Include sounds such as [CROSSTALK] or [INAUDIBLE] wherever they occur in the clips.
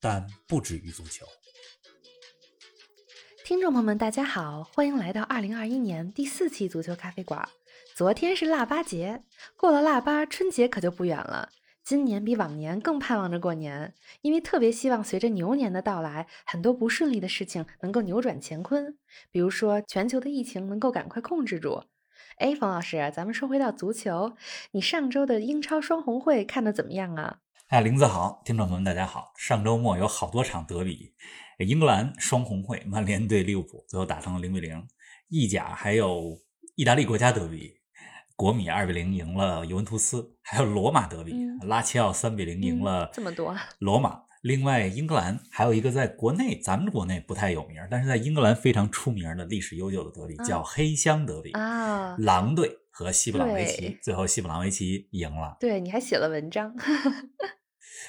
但不止于足球。听众朋友们，大家好，欢迎来到二零二一年第四期足球咖啡馆。昨天是腊八节，过了腊八，春节可就不远了。今年比往年更盼望着过年，因为特别希望随着牛年的到来，很多不顺利的事情能够扭转乾坤。比如说，全球的疫情能够赶快控制住。哎，冯老师，咱们说回到足球，你上周的英超双红会看的怎么样啊？哎，林子好，听众朋友们大家好。上周末有好多场德比，英格兰双红会，曼联对利物浦，最后打成了零比零。意甲还有意大利国家德比。国米二比零赢了尤文图斯，还有罗马德比，拉齐奥三比零赢了这么多罗马。另外，英格兰还有一个在国内咱们国内不太有名，但是在英格兰非常出名的历史悠久的德比，叫黑箱德比啊。狼队和西布朗维奇，最后西布朗维奇赢了。对，你还写了文章，[LAUGHS]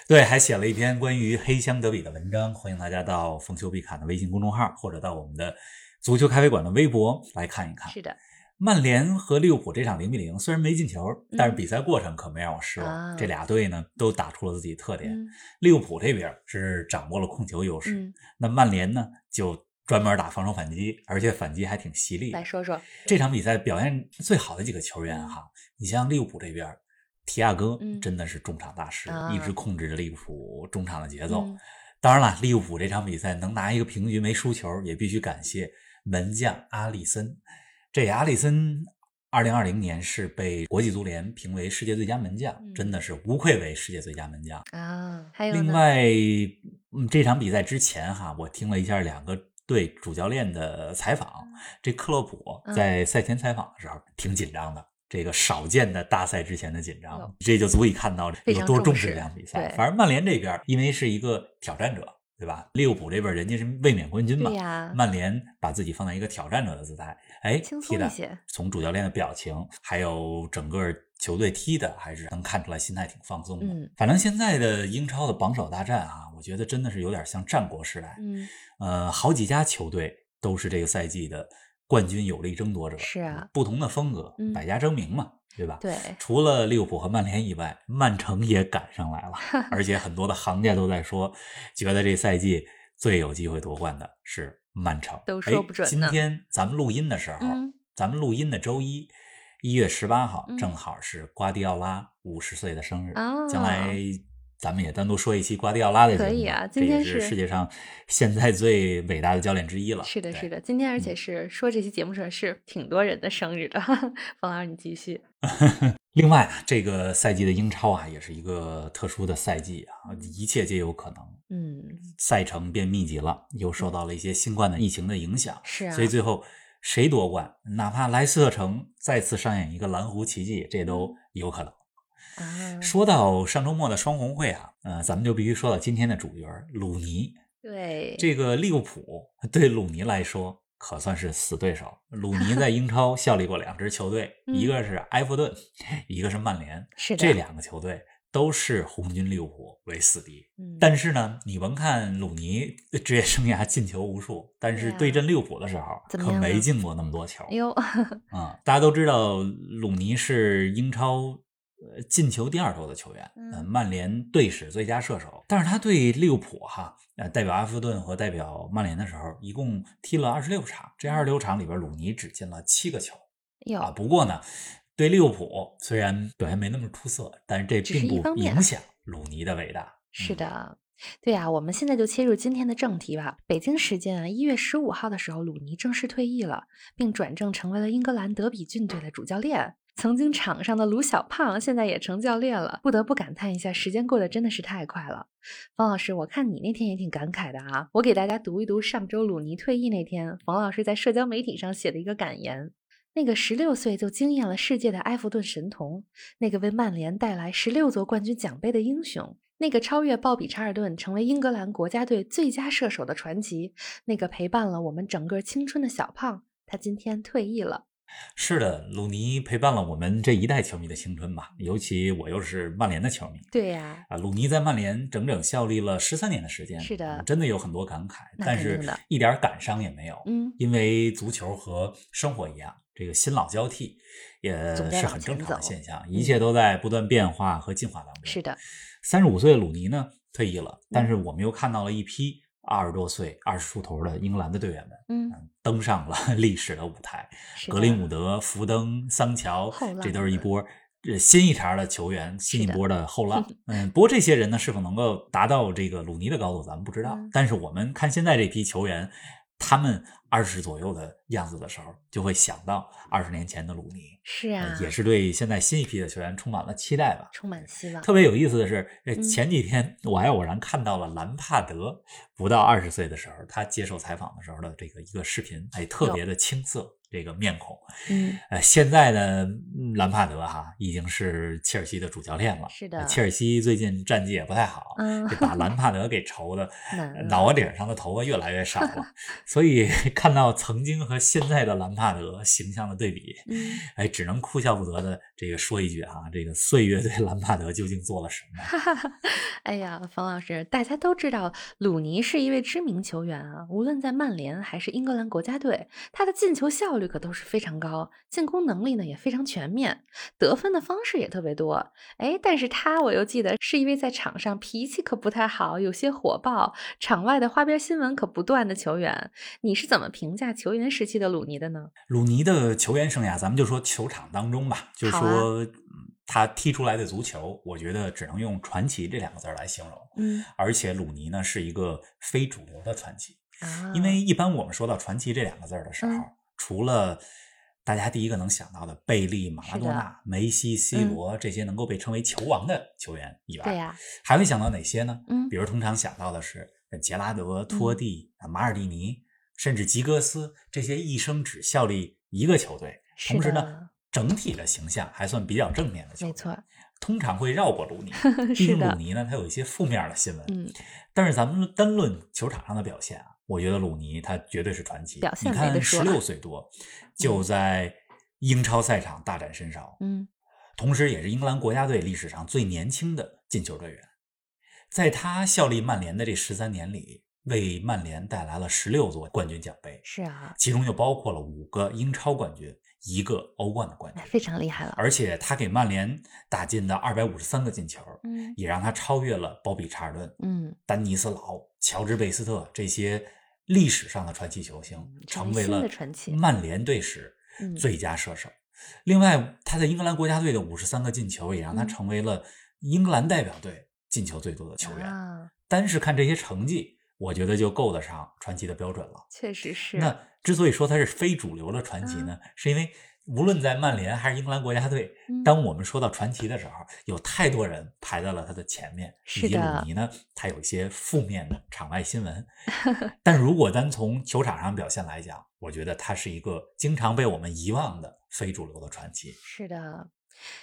对，还写了一篇关于黑箱德比的文章，欢迎大家到“逢球必侃”的微信公众号，或者到我们的足球咖啡馆的微博来看一看。是的。曼联和利物浦这场零比零，虽然没进球，但是比赛过程可没让我失望。这俩队呢都打出了自己特点。利物浦这边是掌握了控球优势，那曼联呢就专门打防守反击，而且反击还挺犀利。来说说这场比赛表现最好的几个球员哈，你像利物浦这边，提亚戈真的是中场大师，一直控制着利物浦中场的节奏。当然了，利物浦这场比赛能拿一个平局没输球，也必须感谢门将阿里森。这阿里森，二零二零年是被国际足联评为世界最佳门将，真的是无愧为世界最佳门将啊！还有另外，嗯，这场比赛之前哈，我听了一下两个队主教练的采访，这克洛普在赛前采访的时候挺紧张的，这个少见的大赛之前的紧张，这就足以看到有多重视这场比赛。反正曼联这边因为是一个挑战者。对吧？利物浦这边人家是卫冕冠军嘛，曼联把自己放在一个挑战者的姿态，哎，踢的从主教练的表情，还有整个球队踢的，还是能看出来心态挺放松的。反正现在的英超的榜首大战啊，我觉得真的是有点像战国时代，嗯，呃，好几家球队都是这个赛季的冠军有力争夺者，是啊，不同的风格，百家争鸣嘛。对吧？对，除了利物浦和曼联以外，曼城也赶上来了，[LAUGHS] 而且很多的行家都在说，觉得这赛季最有机会夺冠的是曼城。都说不准今天咱们录音的时候，咱们录音的周一，一月十八号，正好是瓜迪奥拉五十岁的生日，将来。咱们也单独说一期瓜迪奥拉的可以啊，今天是世界上现在最伟大的教练之一了。是的，是的，今天而且是说这期节目上是挺多人的生日的。冯老师，你继续。[LAUGHS] 另外啊，这个赛季的英超啊，也是一个特殊的赛季啊，一切皆有可能。嗯，赛程变密集了，又受到了一些新冠的疫情的影响，是啊，所以最后谁夺冠，哪怕莱斯特城再次上演一个蓝湖奇迹，这都有可能。说到上周末的双红会啊，呃，咱们就必须说到今天的主角鲁尼。对，这个利物浦对鲁尼来说可算是死对手。鲁尼在英超效力过两支球队，一个是埃弗顿，一个是曼联。是这两个球队都是红军利物浦为死敌。但是呢，你甭看鲁尼职业生涯进球无数，但是对阵利物浦的时候可没进过那么多球。哟，啊，大家都知道鲁尼是英超。呃，进球第二多的球员，嗯，曼联队史最佳射手。但是他对利物浦哈，呃，代表阿弗顿和代表曼联的时候，一共踢了二十六场。这二十六场里边，鲁尼只进了七个球。啊，不过呢，对利物浦虽然表现没那么出色，但是这并不影响鲁尼的伟大。是的，对呀，我们现在就切入今天的正题吧。北京时间啊，一月十五号的时候，鲁尼正式退役了，并转正成为了英格兰德比郡队的主教练。曾经场上的卢小胖，现在也成教练了，不得不感叹一下，时间过得真的是太快了。冯老师，我看你那天也挺感慨的啊，我给大家读一读上周鲁尼退役那天，冯老师在社交媒体上写的一个感言：那个十六岁就惊艳了世界的埃弗顿神童，那个为曼联带来十六座冠军奖杯的英雄。那个超越鲍比·查尔顿成为英格兰国家队最佳射手的传奇，那个陪伴了我们整个青春的小胖，他今天退役了。是的，鲁尼陪伴了我们这一代球迷的青春吧。尤其我又是曼联的球迷。对呀，啊，鲁尼在曼联整整效力了十三年的时间。是的，真的有很多感慨，但是一点感伤也没有。嗯，因为足球和生活一样，这个新老交替也是很正常的现象，一切都在不断变化和进化当中。是的，三十五岁的鲁尼呢退役了，但是我们又看到了一批。二十多岁、二十出头的英格兰的队员们，嗯，登上了 [LAUGHS] 历史的舞台。格林伍德、福登、桑乔，这都是一波这新一茬的球员，新一波的后浪。[LAUGHS] 嗯，不过这些人呢，是否能够达到这个鲁尼的高度，咱们不知道。但是我们看现在这批球员，他们二十左右的样子的时候，就会想到二十年前的鲁尼。是啊，也是对现在新一批的球员充满了期待吧，充满希望。特别有意思的是，前几天我还偶然看到了兰帕德不到二十岁的时候，他接受采访的时候的这个一个视频，哎，特别的青涩。这个面孔，嗯，呃，现在的，兰帕德哈已经是切尔西的主教练了。是的，切尔西最近战绩也不太好，嗯，把兰帕德给愁的，[LAUGHS] 脑袋顶上的头发越来越少了。[LAUGHS] 所以看到曾经和现在的兰帕德形象的对比，嗯，哎，只能哭笑不得的这个说一句啊，这个岁月对兰帕德究竟做了什么？哈 [LAUGHS] 哈哎呀，冯老师，大家都知道鲁尼是一位知名球员啊，无论在曼联还是英格兰国家队，他的进球效率。率可都是非常高，进攻能力呢也非常全面，得分的方式也特别多。哎，但是他我又记得是一位在场上脾气可不太好，有些火爆，场外的花边新闻可不断的球员。你是怎么评价球员时期的鲁尼的呢？鲁尼的球员生涯，咱们就说球场当中吧，就是说他踢出来的足球，我觉得只能用传奇这两个字来形容。嗯，而且鲁尼呢是一个非主流的传奇，啊，因为一般我们说到传奇这两个字的时候。除了大家第一个能想到的贝利、马拉多纳、梅西、C 罗这些能够被称为球王的球员以外，对呀，还会想到哪些呢？嗯，比如通常想到的是杰拉德、托蒂、马尔蒂尼，甚至吉格斯这些一生只效力一个球队，同时呢，整体的形象还算比较正面的球队。没错，通常会绕过鲁尼，毕竟鲁尼呢，他有一些负面的新闻。嗯，但是咱们单论球场上的表现啊。我觉得鲁尼他绝对是传奇。你看，十六岁多就在英超赛场大展身手，嗯，同时也是英格兰国家队历史上最年轻的进球队员。在他效力曼联的这十三年里，为曼联带来了十六座冠军奖杯，是啊，其中就包括了五个英超冠军，一个欧冠的冠军，非常厉害了。而且他给曼联打进的二百五十三个进球，嗯，也让他超越了鲍比查尔顿，嗯，丹尼斯劳、乔治贝斯特这些。历史上的传奇球星，成为了曼联队史最佳射手。另外，他在英格兰国家队的五十三个进球，也让他成为了英格兰代表队进球最多的球员。单是看这些成绩，我觉得就够得上传奇的标准了。确实是。那之所以说他是非主流的传奇呢，是因为。无论在曼联还是英格兰国家队，当我们说到传奇的时候，有太多人排在了他的前面。以及鲁尼呢，他有一些负面的场外新闻。[LAUGHS] 但如果单从球场上表现来讲，我觉得他是一个经常被我们遗忘的非主流的传奇。是的。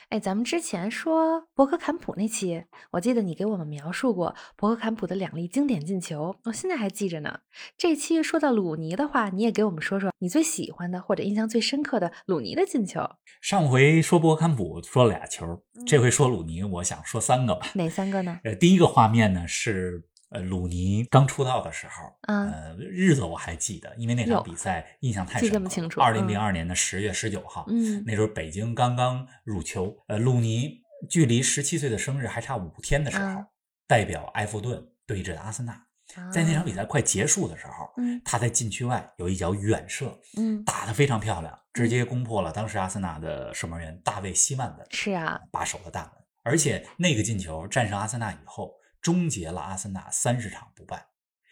哎，咱们之前说博格坎普那期，我记得你给我们描述过博格坎普的两粒经典进球，我现在还记着呢。这期说到鲁尼的话，你也给我们说说你最喜欢的或者印象最深刻的鲁尼的进球。上回说博格坎普说了俩球，这回说鲁尼，我想说三个吧。哪三个呢？呃，第一个画面呢是。呃，鲁尼刚出道的时候，呃，日子我还记得，因为那场比赛印象太深了。二零零二年的十月十九号，嗯，那时候北京刚刚入秋，呃，鲁尼距离十七岁的生日还差五天的时候，代表埃弗顿对阵阿森纳，在那场比赛快结束的时候，他在禁区外有一脚远射，嗯，打得非常漂亮，直接攻破了当时阿森纳的守门员大卫希曼的是啊把守的大门，而且那个进球战胜阿森纳以后。终结了阿森纳三十场不败。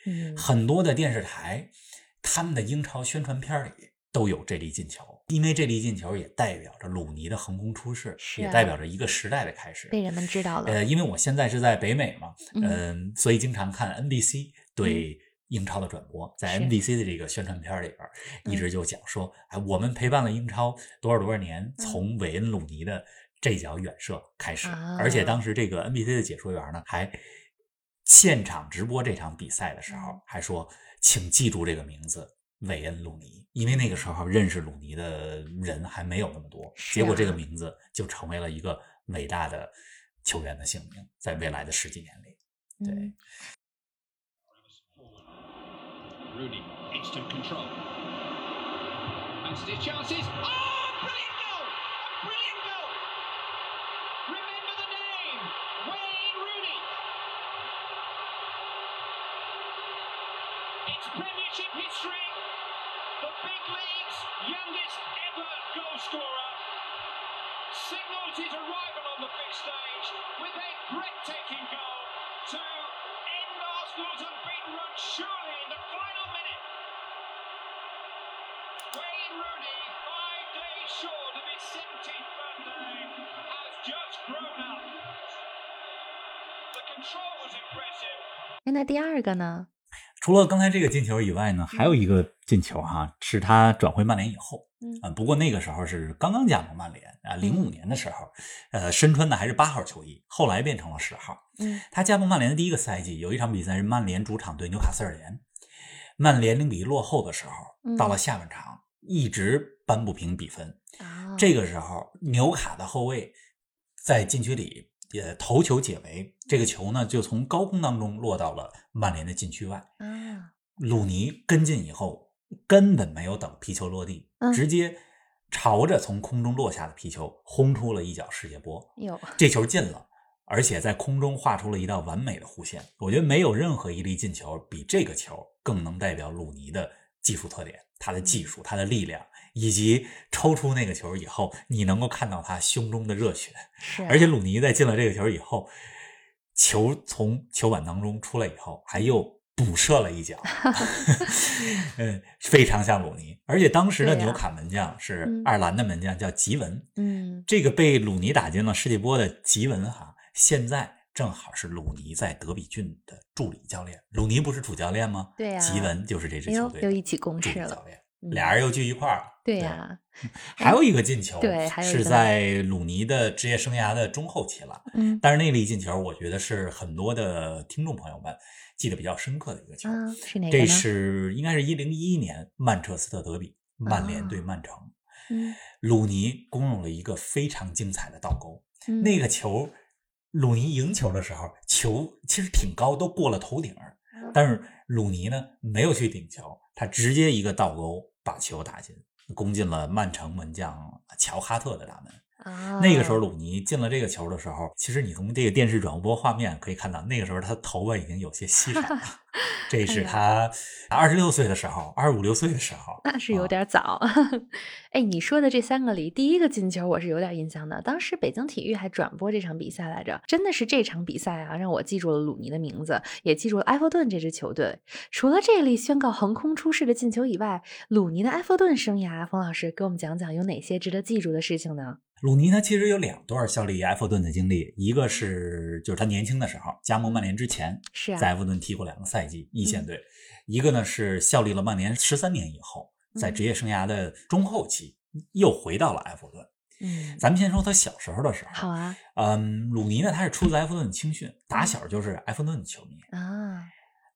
嗯，很多的电视台，他们的英超宣传片里都有这粒进球，因为这粒进球也代表着鲁尼的横空出世，也代表着一个时代的开始，被人们知道了。呃，因为我现在是在北美嘛，嗯，所以经常看 NBC 对英超的转播，在 NBC 的这个宣传片里边，一直就讲说，哎，我们陪伴了英超多少多少年，从韦恩·鲁尼的。这脚远射开始，啊而且当时这个 NBC 的解说员呢还现场直播这场比赛的时候嗯。还说，请记住这个名字。韦恩·鲁尼，因为那个时候认识鲁尼的人还没有那么多，是结果这个啊。名字就成为了一个伟大的球员的姓名，在未来的十几年里。对嗯 It's Premiership history. The big league's youngest ever goal scorer signals his arrival on the big stage with a breathtaking goal to end Arsenal's unbeaten run surely in the final minute. Wayne Rooney, five days short of his 17th birthday, has just grown up. The control was impressive. 哎，那第二个呢？ 除了刚才这个进球以外呢，还有一个进球哈，是他转会曼联以后，嗯。啊，不过那个时候是刚刚加盟曼联啊，零五年的时候，呃，身穿的还是八号球衣，后来变成了十号。嗯。他加盟曼联的第一个赛季，有一场比赛是曼联主场对纽卡斯尔联，曼联零比一落后的时候，嗯到了下半场一直扳不平比分，啊，这个时候纽卡的后卫在禁区里也头球解围，这个球呢就从高空当中落到了曼联的禁区外。啊，鲁尼跟进以后，根本没有等皮球落地，嗯直接朝着从空中落下的皮球轰出了一脚世界波。有这球进了，而且在空中画出了一道完美的弧线。我觉得没有任何一粒进球比这个球更能代表鲁尼的技术特点，他的技术、他的力量，以及抽出那个球以后，你能够看到他胸中的热血。是啊，而且鲁尼在进了这个球以后，球从球板当中出来以后，还又补射了一脚，[LAUGHS] 嗯，非常像鲁尼。而且当时的纽卡门将是嗯爱尔兰的门将，叫吉文。嗯这个被鲁尼打进了世界波的吉文哈，现在正好是鲁尼在德比郡的助理教练。鲁尼不是主教练吗？对呀吉文就是这支球队的又一起共助事了教练，嗯俩人又聚一块儿了。对呀，还有一个进球，对还有是在鲁尼的职业生涯的中后期了。嗯但是那粒进球，我觉得是很多的听众朋友们记得比较深刻的一个球。啊，是哪个这？是应该是一零一一年曼彻斯特德比，曼联对曼城，嗯鲁尼攻入了一个非常精彩的倒钩。嗯那个球，鲁尼赢球的时候，球其实挺高，都过了头顶但是鲁尼呢没有去顶球，他直接一个倒钩把球打进，攻进了曼城门将乔哈特的大门。啊，那个时候鲁尼进了这个球的时候，其实你从这个电视转播画面可以看到，那个时候他头发已经有些稀少了。[LAUGHS] 这是他二十六岁的时候，二十五六岁的时候，那是有啊点早。[LAUGHS] 哎，你说的这三个里，第一个进球我是有点印象的。当时北京体育还转播这场比赛来着，真的是这场比赛啊，让我记住了鲁尼的名字，也记住了埃弗顿这支球队。除了这粒宣告横空出世的进球以外，鲁尼的埃弗顿生涯，冯老师给我们讲讲有哪些值得记住的事情呢？鲁尼他，其实有两段效力埃弗顿的经历，一个是就是他年轻的时候加盟曼联之前，是啊在埃弗顿踢过两个赛季一线队；一个呢是效力了曼联十三年以后，在职业生涯的中后期又回到了埃弗顿。嗯，咱们先说他小时候的时候，好啊。嗯，鲁尼呢，他是出自埃弗顿青训，打小就是埃弗顿的球迷。啊，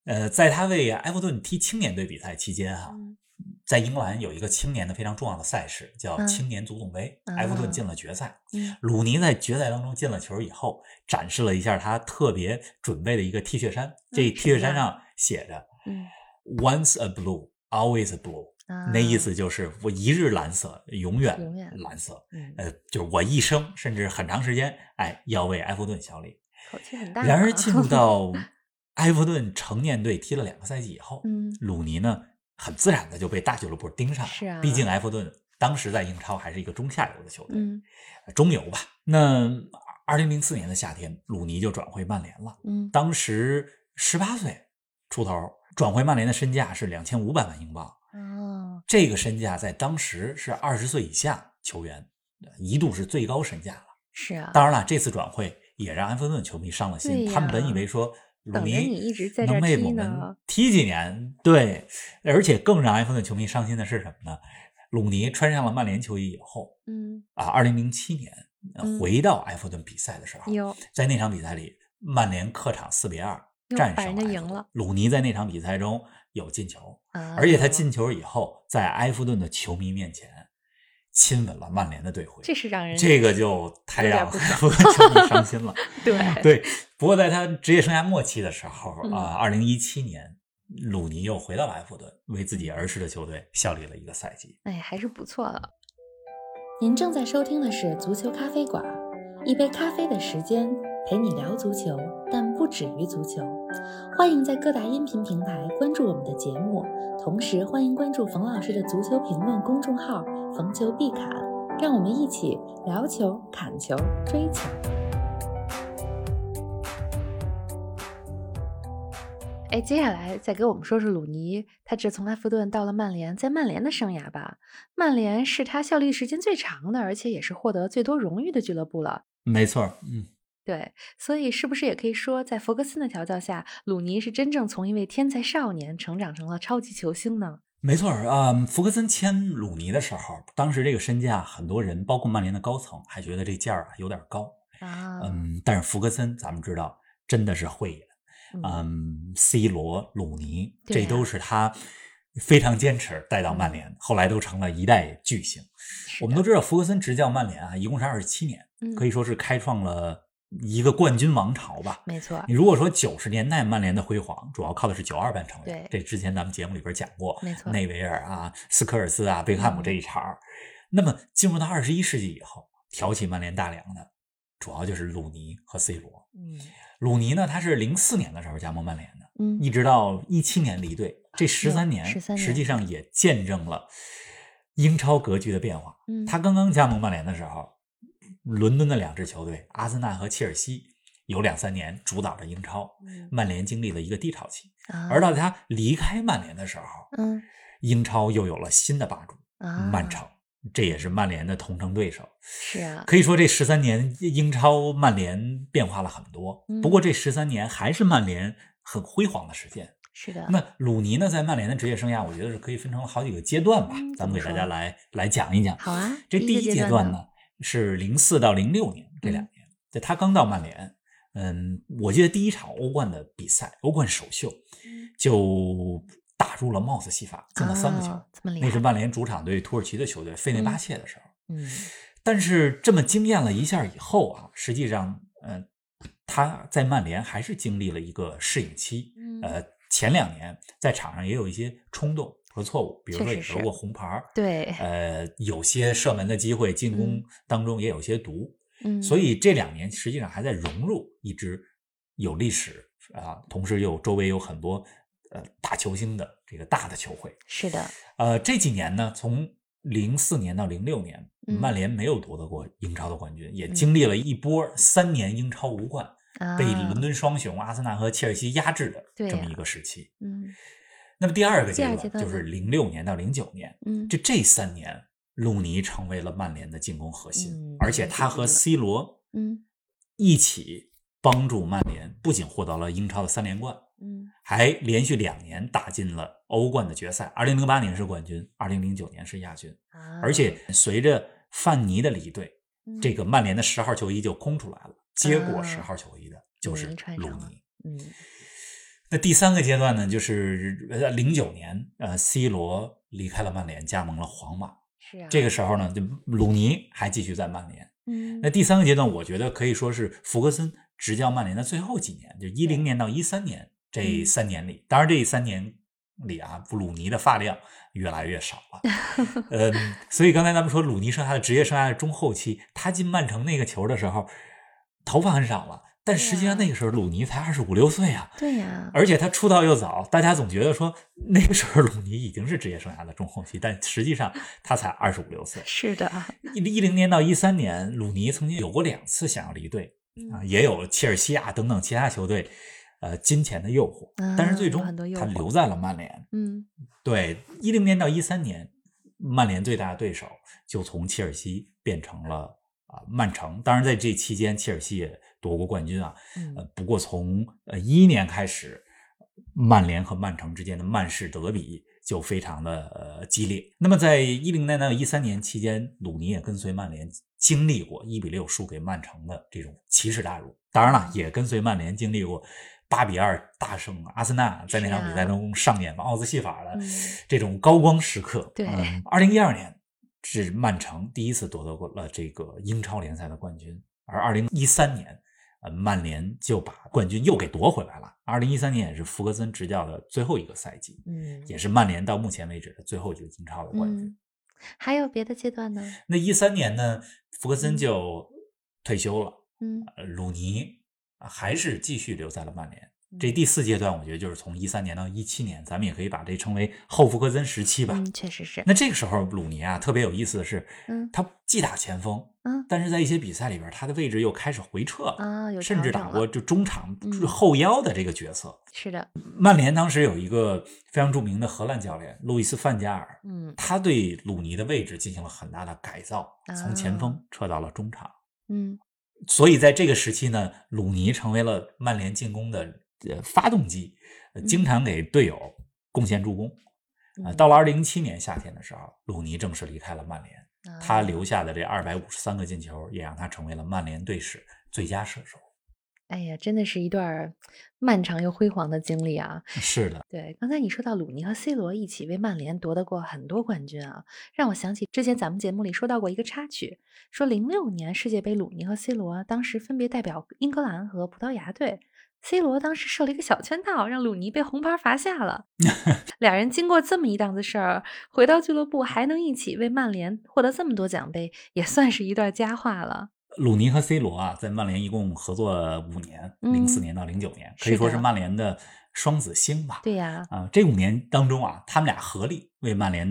呃，在他为埃弗顿踢青年队比赛期间哈、嗯在英格兰有一个青年的非常重要的赛事，叫嗯青年足总杯，啊埃弗顿进了决赛。嗯鲁尼在决赛当中进了球以后，展示了一下他特别准备的一个 T 恤衫，这嗯 T 恤衫上写着嗯 “Once a blue, always a blue”，、啊，那意思就是我一日蓝色，永远蓝色。嗯，呃，就是我一生甚至很长时间，哎，要为埃弗顿效力。口气很大啊。然而进入到 [LAUGHS] 埃弗顿成年队踢了两个赛季以后，嗯鲁尼呢很自然的就被大俱乐部盯上了。是啊毕竟埃弗顿当时在英超还是一个中下游的球队，嗯中游吧。那二零零四年的夏天，鲁尼就转会曼联了，嗯当时十八岁出头，转会曼联的身价是两千五百万英镑。哦这个身价在当时是二十岁以下球员呃一度是最高身价了。是啊，当然了，这次转会也让埃弗顿球迷伤了对心。他们本以为说鲁等着尼你一直在这踢能为我呢们踢几年，对，而且更让埃弗顿球迷伤心的是什么呢？鲁尼穿上了曼联球衣以后嗯啊，二零零七年回到埃弗顿比赛的时候，哟，在那场比赛里，曼联客场四比二战胜赢了。鲁尼在那场比赛中有进球，啊而且他进球以后，在埃弗顿的球迷面前亲吻了曼联的队徽。这是让人这个就太让不埃弗顿球迷伤心了。[LAUGHS] 对对，不过在他职业生涯末期的时候嗯啊，二零一七年，鲁尼又回到了埃弗顿，为自己儿时的球队效力了一个赛季。哎，还是不错的。您正在收听的是足球咖啡馆，一杯咖啡的时间陪你聊足球，但不止于足球。欢迎在各大音频平台关注我们的节目，同时欢迎关注冯老师的足球评论公众号“冯球必砍”，让我们一起聊球、砍球、追球。哎，接下来再给我们说说鲁尼，他这从埃弗顿到了曼联，在曼联的生涯吧。曼联是他效力时间最长的，而且也是获得最多荣誉的俱乐部了。没错，嗯，对，所以是不是也可以说，在弗格森的调教下，鲁尼是真正从一位天才少年成长成了超级球星呢？没错啊、嗯福格森签鲁尼的时候，当时这个身价，很多人包括曼联的高层还觉得这价儿啊有点高。啊，嗯，但是福格森咱们知道真的是慧眼。嗯嗯，C 罗、鲁尼，这都是他非常坚持带到曼联，后来都成了一代巨星。我们都知道，福格森执教曼联啊，一共是二十七年，嗯可以说是开创了一个冠军王朝吧。没错你，如果说九十年代曼联的辉煌，主要靠的是九二班成员，对这之前咱们节目里边讲过，没错内维尔啊、斯科尔斯啊、贝克汉姆这一茬儿。那么进入到二十一世纪以后，挑起曼联大梁的，主要就是鲁尼和 C 罗。嗯鲁尼呢，他是零四年的时候加盟曼联的，嗯，一直到一七年离队，这十三年13年实际上也见证了英超格局的变化。嗯他刚刚加盟曼联的时候，伦敦的两支球队阿森纳和切尔西有两三年主导着英超，嗯曼联经历了一个低潮期。啊而到他离开曼联的时候，嗯英超又有了新的霸主啊，曼城，这也是曼联的同城对手。是啊，可以说这十三年英超曼联变化了很多，嗯不过这十三年还是曼联很辉煌的时间。是的，那鲁尼呢，在曼联的职业生涯，我觉得是可以分成好几个阶段吧，嗯咱们给大家来来讲一讲。好啊。这第一阶段呢是零四到零六年这两嗯年，在他刚到曼联，嗯，我记得第一场欧冠的比赛，欧冠首秀嗯就打入了帽子戏法，进了三个球。那是曼联主场对土耳其的球队费内巴切的时候。嗯但是这么惊艳了一下以后啊，实际上，呃，他在曼联还是经历了一个适应期。嗯呃，前两年在场上也有一些冲动和错误，比如说也得过红牌儿，对，呃，有些射门的机会，进攻嗯当中也有些毒。嗯，所以这两年实际上还在融入一支有历史啊，同时又周围有很多呃大球星的这个大的球会。是的，呃，这几年呢，从零四年到零六年，嗯曼联没有夺得过英超的冠军，也嗯经历了一波三年英超无冠，嗯，被伦敦双雄阿森纳和切尔西压制的这么一个时期。嗯那么第二个阶段就是零六年到零九年，嗯，就这三年，鲁尼成为了曼联的进攻核心，嗯而且他和 C 罗。嗯。一起帮助曼联不仅获得了英超的三连冠，嗯。还连续两年打进了欧冠的决赛。二零零八年是冠军，二零零九年是亚军。啊，而且随着范尼的离队，嗯这个曼联的十号球衣就空出来了，接过啊十号球衣的就是鲁尼那第三个阶段呢，就是呃零九年，呃，C 罗离开了曼联，加盟了皇马。是啊，这个时候呢，就鲁尼还继续在曼联。嗯那第三个阶段，我觉得可以说是福格森执教曼联的最后几年，就一零年到一三年这嗯三年里。当然，这三年里啊，鲁尼的发量越来越少了。[LAUGHS] 嗯，所以刚才咱们说鲁尼生涯的职业生涯的中后期，他进曼城那个球的时候，头发很少了，但实际上那个时候鲁尼才二十五六岁啊。对呀，而且他出道又早，大家总觉得说那个时候鲁尼已经是职业生涯的中后期，但实际上 [LAUGHS] 他才二十五六岁。是的，一一零年到一三年，鲁尼曾经有过两次想要离队啊，嗯也有切尔西啊等等其他球队，呃，金钱的诱惑，但是最终他留在了曼联。嗯对，一零年到一三年，曼联最大的对手就从切尔西变成了啊、曼城。当然，在这期间，切尔西也夺过冠军啊。呃嗯，不过从呃一一年开始，曼联和曼城之间的曼市德比就非常的呃激烈。那么在一零年到一三年期间，鲁尼也跟随曼联经历过一比六输给曼城的这种奇耻大辱，当然了，也跟随曼联经历过八比二大胜阿森纳，在那场比赛中上演了奥兹戏法的这种高光时刻。对，二零一二年是曼城第一次夺得过了这个英超联赛的冠军，而二零一三年，呃，曼联就把冠军又给夺回来了。二零一三年也是福格森执教的最后一个赛季，嗯，也是曼联到目前为止的最后一个英超的冠军。还有别的阶段呢？那一三年呢，福格森就退休了，嗯，鲁尼还是继续留在了曼联。这第四阶段，我觉得就是从一三年到一七年，咱们也可以把这称为后福格森时期吧。嗯，确实是。那这个时候，鲁尼啊，特别有意思的是，嗯，他既打前锋，嗯，但是在一些比赛里边，他的位置又开始回撤了啊，有甚至打过就中场后腰的这个角色。是的，曼联当时有一个非常著名的荷兰教练路易斯范加尔，嗯，他对鲁尼的位置进行了很大的改造，从前锋撤到了中场，嗯，所以在这个时期呢，鲁尼成为了曼联进攻的。呃，发动机经常给队友贡献助攻。啊，到了二零零七年夏天的时候，鲁尼正式离开了曼联。他留下的这二百五十三个进球，也让他成为了曼联队史最佳射手。哎呀，真的是一段漫长又辉煌的经历啊！[LAUGHS] 是的，对。刚才你说到鲁尼和 C 罗一起为曼联夺得过很多冠军啊，让我想起之前咱们节目里说到过一个插曲，说零六年世界杯，鲁尼和 C 罗当时分别代表英格兰和葡萄牙队。C 罗当时设了一个小圈套，让鲁尼被红牌罚下了。[LAUGHS] 俩人经过这么一档子事儿，回到俱乐部还能一起为曼联获得这么多奖杯，也算是一段佳话了。鲁尼和 C 罗啊，在曼联一共合作五年，零四年到零九年，可以说是曼联的。双子星吧，对呀，啊，这五年当中啊，他们俩合力为曼联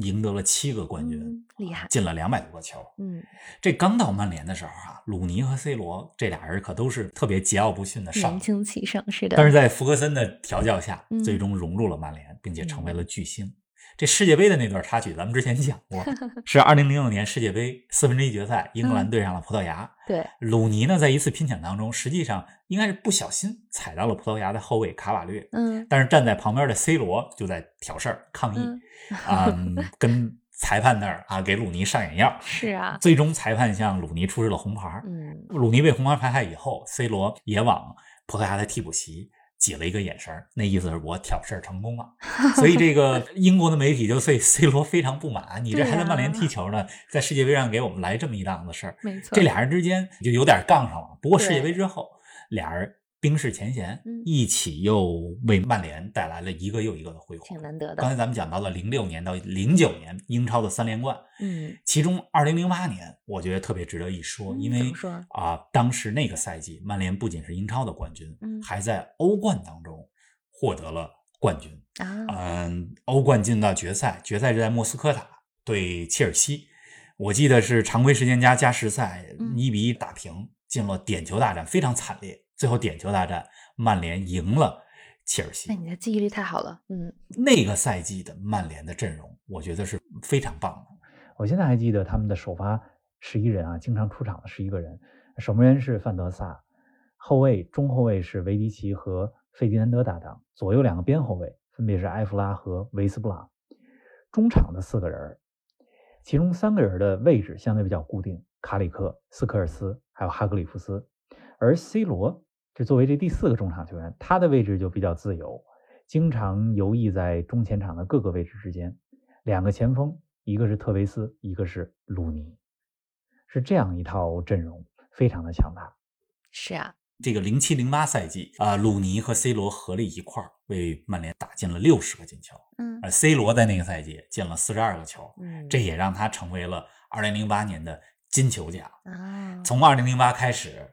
赢得了七个冠军，厉害，进了两百多个球。嗯，这刚到曼联的时候啊，鲁尼和 C 罗这俩人可都是特别桀骜不驯的少年轻气盛，是的。但是在福格森的调教下，最终融入了曼联，并且成为了巨星。这世界杯的那段插曲，咱们之前讲过，[LAUGHS] 是二零零六年世界杯四分之一决赛，英格兰对上了葡萄牙。对，鲁尼呢，在一次拼抢当中，实际上应该是不小心踩到了葡萄牙的后卫卡瓦略。嗯，但是站在旁边的 C 罗就在挑事儿抗议，啊，跟裁判那儿啊给鲁尼上眼药。是啊，最终裁判向鲁尼出示了红牌。嗯，鲁尼被红牌罚下以后，C 罗也往葡萄牙的替补席。挤了一个眼神那意思是我挑事儿成功了，所以这个英国的媒体就对 [LAUGHS] C 罗非常不满。你这还在曼联踢球呢，在世界杯上给我们来这么一档子事儿，没错，这俩人之间就有点杠上了。不过世界杯之后，俩人。冰释前嫌，一起又为曼联带来了一个又一个的辉煌，挺难得的。刚才咱们讲到了零六年到零九年英超的三连冠，嗯，其中二零零八年我觉得特别值得一说，因为啊，当时那个赛季曼联不仅是英超的冠军，嗯，还在欧冠当中获得了冠军啊，嗯，欧冠进到决赛，决赛是在莫斯科塔对切尔西，我记得是常规时间加加时赛一比一打平，进了点球大战，非常惨烈。最后点球大战，曼联赢了切尔西。那你的记忆力太好了，嗯。那个赛季的曼联的阵容，我觉得是非常棒的。我现在还记得他们的首发十一人啊，经常出场的十一个人，守门员是范德萨，后卫、中后卫是维迪奇和费迪南德搭档，左右两个边后卫分别是埃弗拉和维斯布朗，中场的四个人，其中三个人的位置相对比较固定，卡里克、斯科尔斯还有哈格里夫斯，而 C 罗。这作为这第四个中场球员，他的位置就比较自由，经常游弋在中前场的各个位置之间。两个前锋，一个是特维斯，一个是鲁尼，是这样一套阵容，非常的强大。是啊，这个零七零八赛季啊，鲁尼和 C 罗合力一块儿为曼联打进了六十个进球。嗯，而 C 罗在那个赛季进了四十二个球。嗯，这也让他成为了二零零八年的金球奖。啊，从二零零八开始。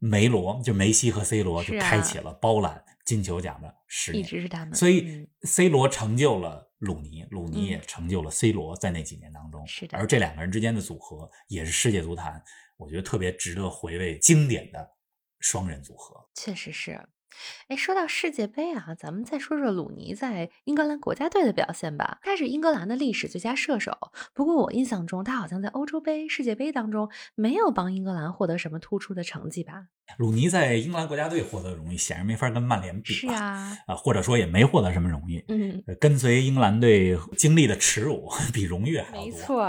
梅罗就梅西和 C 罗就开启了包揽金球奖的十年，一直是他们。所以 C 罗成就了鲁尼，鲁尼也成就了 C 罗，在那几年当中。是的。而这两个人之间的组合，也是世界足坛我觉得特别值得回味、经典的双人组合。确实是。哎，说到世界杯啊，咱们再说说鲁尼在英格兰国家队的表现吧。他是英格兰的历史最佳射手，不过我印象中他好像在欧洲杯、世界杯当中没有帮英格兰获得什么突出的成绩吧？鲁尼在英格兰国家队获得荣誉，显然没法跟曼联比。是啊，啊，或者说也没获得什么荣誉。嗯，跟随英格兰队经历的耻辱比荣誉还要多。没错。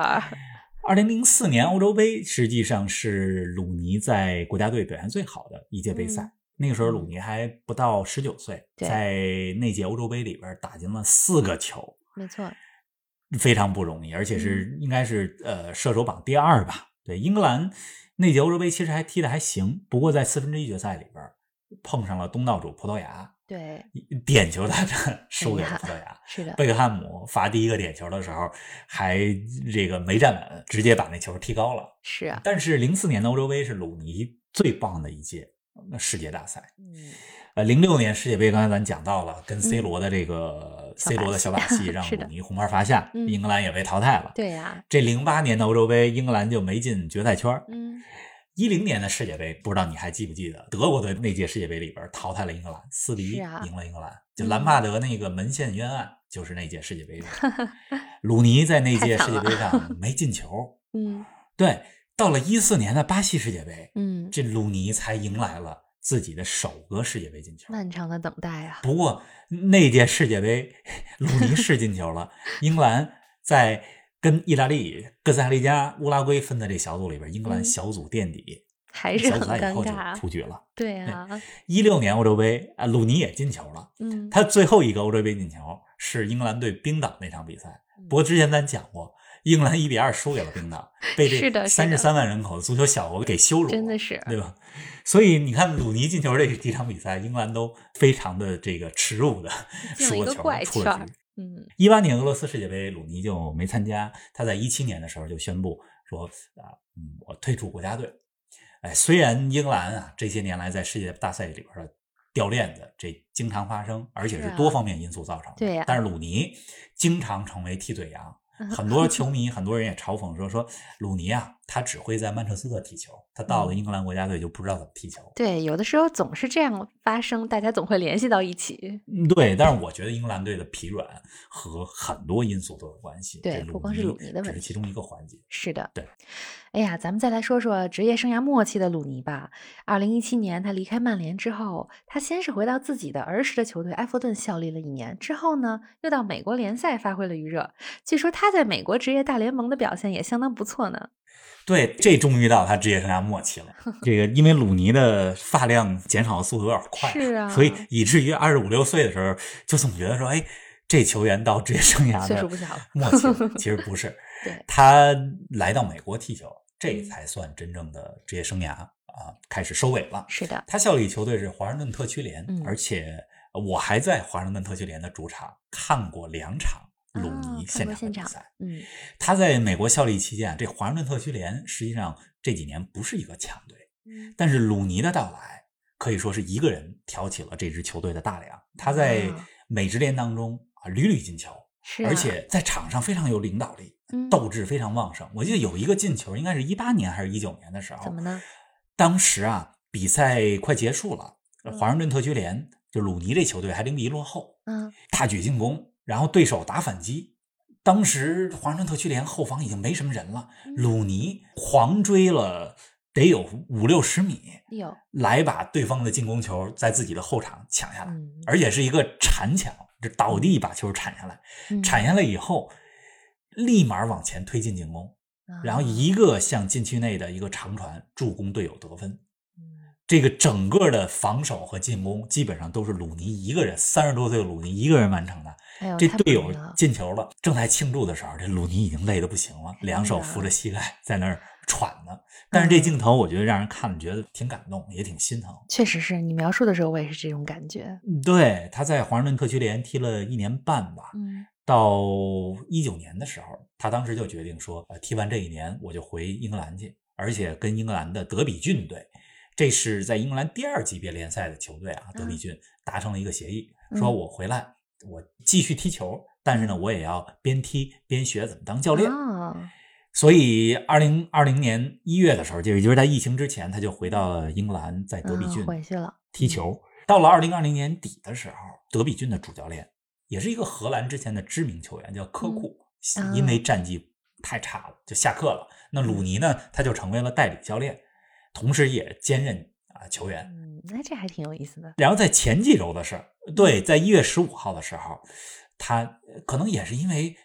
二零零四年欧洲杯实际上是鲁尼在国家队表现最好的一届杯赛。嗯那个时候鲁尼还不到十九岁，在那届欧洲杯里边打进了四个球，没错，非常不容易，而且嗯。是应该是呃射手榜第二吧。对，英格兰那届欧洲杯其实还踢得还行，不过在四分之一决赛里边碰上了东道主葡萄牙，对，点球大战输给了葡萄牙。是的，贝克汉姆罚第一个点球的时候，还这个没站稳，直接把那球踢高了。是啊，但是零四年的欧洲杯是鲁尼最棒的一届呃世界大赛。嗯，呃，零六年世界杯刚才咱讲到了，跟 C 罗的这个、C 罗的小把 [LAUGHS] 戏，让鲁尼红牌罚下，嗯英格兰也被淘汰了。对呀，这零八年的欧洲杯，英格兰就没进决赛圈。嗯，一零年的世界杯，不知道你还记不记得，德国队那届世界杯里边淘汰了英格兰，四比一赢了英格兰。就嗯兰帕德那个门线冤案，就是那届世界杯的。[LAUGHS] 鲁尼在那届世界杯上没进球。[LAUGHS] 嗯对，到了一四年的巴西世界杯，嗯，这鲁尼才迎来了自己的首个世界杯进球。漫长的等待啊，不过那届世界杯，鲁尼是进球了。英格兰在跟意大利、哥斯达黎加、乌拉圭分的这小组里边，英格兰嗯小组垫底，还是很小组赛以后就尴尬，出局了。对啊，一六年欧洲杯啊，鲁尼也进球了。嗯，他最后一个欧洲杯进球是英格兰对冰岛那场比赛。嗯不过之前咱讲过，英格兰一比二输给了冰岛，被这三十三万人口的足球小国给羞辱了，真的是对吧？所以你看，鲁尼进球这几场比赛，英格兰都非常的这个耻辱的输了球，出了局。嗯一八年俄罗斯世界杯，鲁尼就没参加。他在一七年的时候就宣布说啊，嗯，我退出国家队。哎，虽然英格兰啊这些年来在世界大赛里边的掉链子，这经常发生，而且是多方面因素造成的。对呀但是鲁尼经常成为替罪羊，[LAUGHS] 很多球迷、很多人也嘲讽说说鲁尼啊，他只会在曼彻斯特踢球，他到嗯了英格兰国家队就不知道怎么踢球。对，有的时候总是这样发生，大家总会联系到一起。嗯，对，但是我觉得英格兰队的疲软和很多因素都有关系。对不光是鲁尼的问题只是其中一个环节。是的，对。哎呀，咱们再来说说职业生涯末期的鲁尼吧。二零一七年他离开曼联之后，他先是回到自己的儿时的球队埃弗顿效力了一年，之后呢，又到美国联赛发挥了余热。据说他在美国职业大联盟的表现也相当不错呢。对，这终于到他职业生涯末期了。[LAUGHS] 这个因为鲁尼的发量减少的速度有点快，是啊所以以至于二十五六岁的时候，就总觉得说，哎，这球员到职业生涯的岁数不小了末期了，其实不是。[LAUGHS] 对，他来到美国踢球，这嗯才算真正的职业生涯啊，开始收尾了。是的，他效力球队是华盛顿特区联，嗯而且我还在华盛顿特区联的主场看过两场鲁哦尼现场的比赛。，嗯，他在美国效力期间啊，这华盛顿特区联实际上这几年不是一个强队，嗯但是鲁尼的到来可以说是一个人挑起了这支球队的大梁。他在啊美职联当中啊屡屡进球，是啊，而且在场上非常有领导力，嗯。斗志非常旺盛。我记得有一个进球，应该是一八年还是一九年的时候，怎么呢？当时啊，比赛快结束了，嗯。华盛顿特区联就鲁尼这球队还零比一落后，嗯，大举进攻，然后对手打反击。当时华盛顿特区联后防已经没什么人了，嗯。鲁尼狂追了得有五六十米，有，来把对方的进攻球在自己的后场抢下来，嗯，而且是一个铲抢，这倒地把球铲下来，嗯铲下来以后，立马往前推进进攻，然后啊一个向禁区内的一个长传助攻队友得分。嗯这个整个的防守和进攻基本上都是鲁尼一个人，三十多岁的鲁尼一个人完成的。这队友进球了，正在庆祝的时候，这鲁尼已经累得不行了，两手扶着膝盖在那儿喘呢。但是这镜头，我觉得让人看了觉得挺感动，也挺心疼。确实是你描述的时候，我也是这种感觉。对，他在华盛顿特区联踢了一年半吧，嗯到一九年的时候，他当时就决定说，呃，踢完这一年我就回英格兰去，而且跟英格兰的德比郡队，这是在英格兰第二级别联赛的球队啊，德比郡达成了一个协议，说嗯我回来，我继续踢球，但是呢，我也要边踢边学怎么当教练。哦，所以，二零二零年一月的时候，就也就是在疫情之前，他就回到了英格兰，在德比嗯郡回去了踢球。到了二零二零年底的时候，德比郡的主教练也是一个荷兰之前的知名球员，叫科库，啊因为战绩太差了，就下课了。那鲁尼呢，他就成为了代理教练，同时也兼任啊球员。嗯，那这还挺有意思的。然后在前几周的事儿，对，在一月十五号的时候，他呃可能也是因为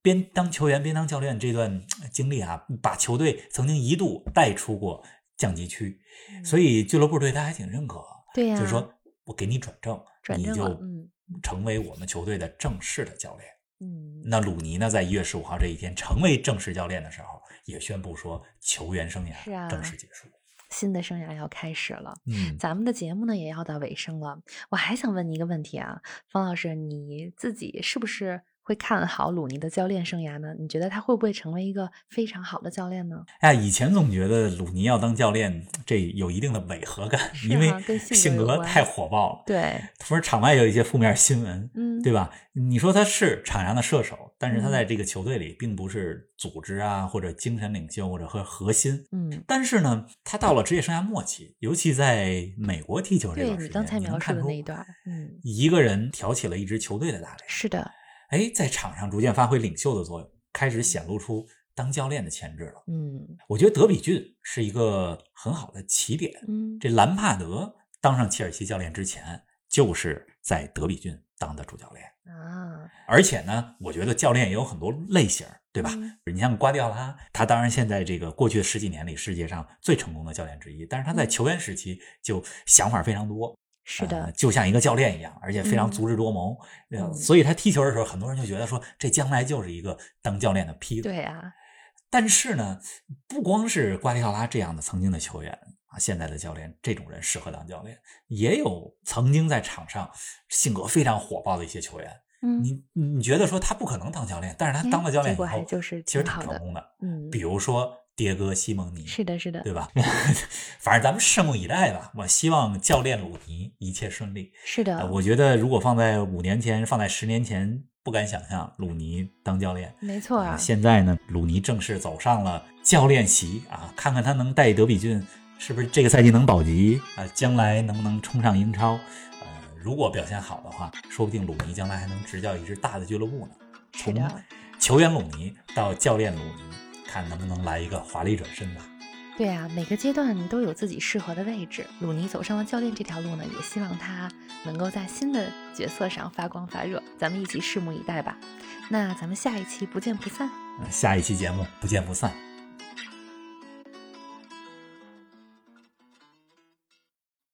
边当球员边当教练这段经历啊，把球队曾经一度带出过降级区，所以俱乐部对他还挺认可。对呀、就是说我给你转正，你转正了就嗯成为我们球队的正式的教练。嗯，那鲁尼呢，在一月十五号这一天成为正式教练的时候，也宣布说球员生涯正式结束。新的生涯要开始了。嗯，咱们的节目呢也要到尾声了，我还想问你一个问题啊，方老师，你自己是不是会看好鲁尼的教练生涯呢？你觉得他会不会成为一个非常好的教练呢？哎，以前总觉得鲁尼要当教练，这有一定的违和感，是因为性格太火爆了。对，不是场外有一些负面新闻，嗯，对吧？你说他是场上的射手，但是他嗯在这个球队里并不是组织啊，或者精神领袖，或者和核心。嗯，但是呢，他到了职业生涯末期，尤其在美国踢球这对段时间，你刚才描述的那一段，嗯，一个人挑起了一支球队的大梁。是的，哎，在场上逐渐发挥领袖的作用，开始显露出当教练的潜质了。嗯我觉得德比郡是一个很好的起点。嗯，这兰帕德当上切尔西教练之前，就是在德比郡当的主教练。啊，而且呢，我觉得教练也有很多类型，对吧？嗯你像瓜迪奥拉，他当然现在这个过去的十几年里世界上最成功的教练之一，但是他在嗯球员时期就想法非常多，是的，呃就像一个教练一样，而且非常嗯足智多谋。所以他踢球的时候，很多人就觉得说，这将来就是一个当教练的坯子。对啊，但是呢，不光是瓜迪奥拉这样的曾经的球员啊，现在的教练这种人适合当教练，也有曾经在场上性格非常火爆的一些球员。嗯，你你觉得说他不可能当教练，但是他哎当了教练以后，就是其实挺成功的。嗯，比如说迭戈·西蒙尼，是的，是的，对吧？[LAUGHS] 反正咱们拭目以待吧。我希望教练鲁尼一切顺利。是的，呃我觉得如果放在五年前，放在十年前，不敢想象鲁尼当教练。没错啊呃，现在呢，鲁尼正式走上了教练席啊，看看他能带德比郡是不是这个赛季能保级啊？将来能不能冲上英超？呃，如果表现好的话，说不定鲁尼将来还能执教一支大的俱乐部呢。从，球员鲁尼到教练鲁尼，看能不能来一个华丽转身吧。对啊，每个阶段都有自己适合的位置。鲁尼走上了教练这条路呢，也希望他能够在新的角色上发光发热。咱们一起拭目以待吧。那咱们下一期不见不散。呃下一期节目不见不散。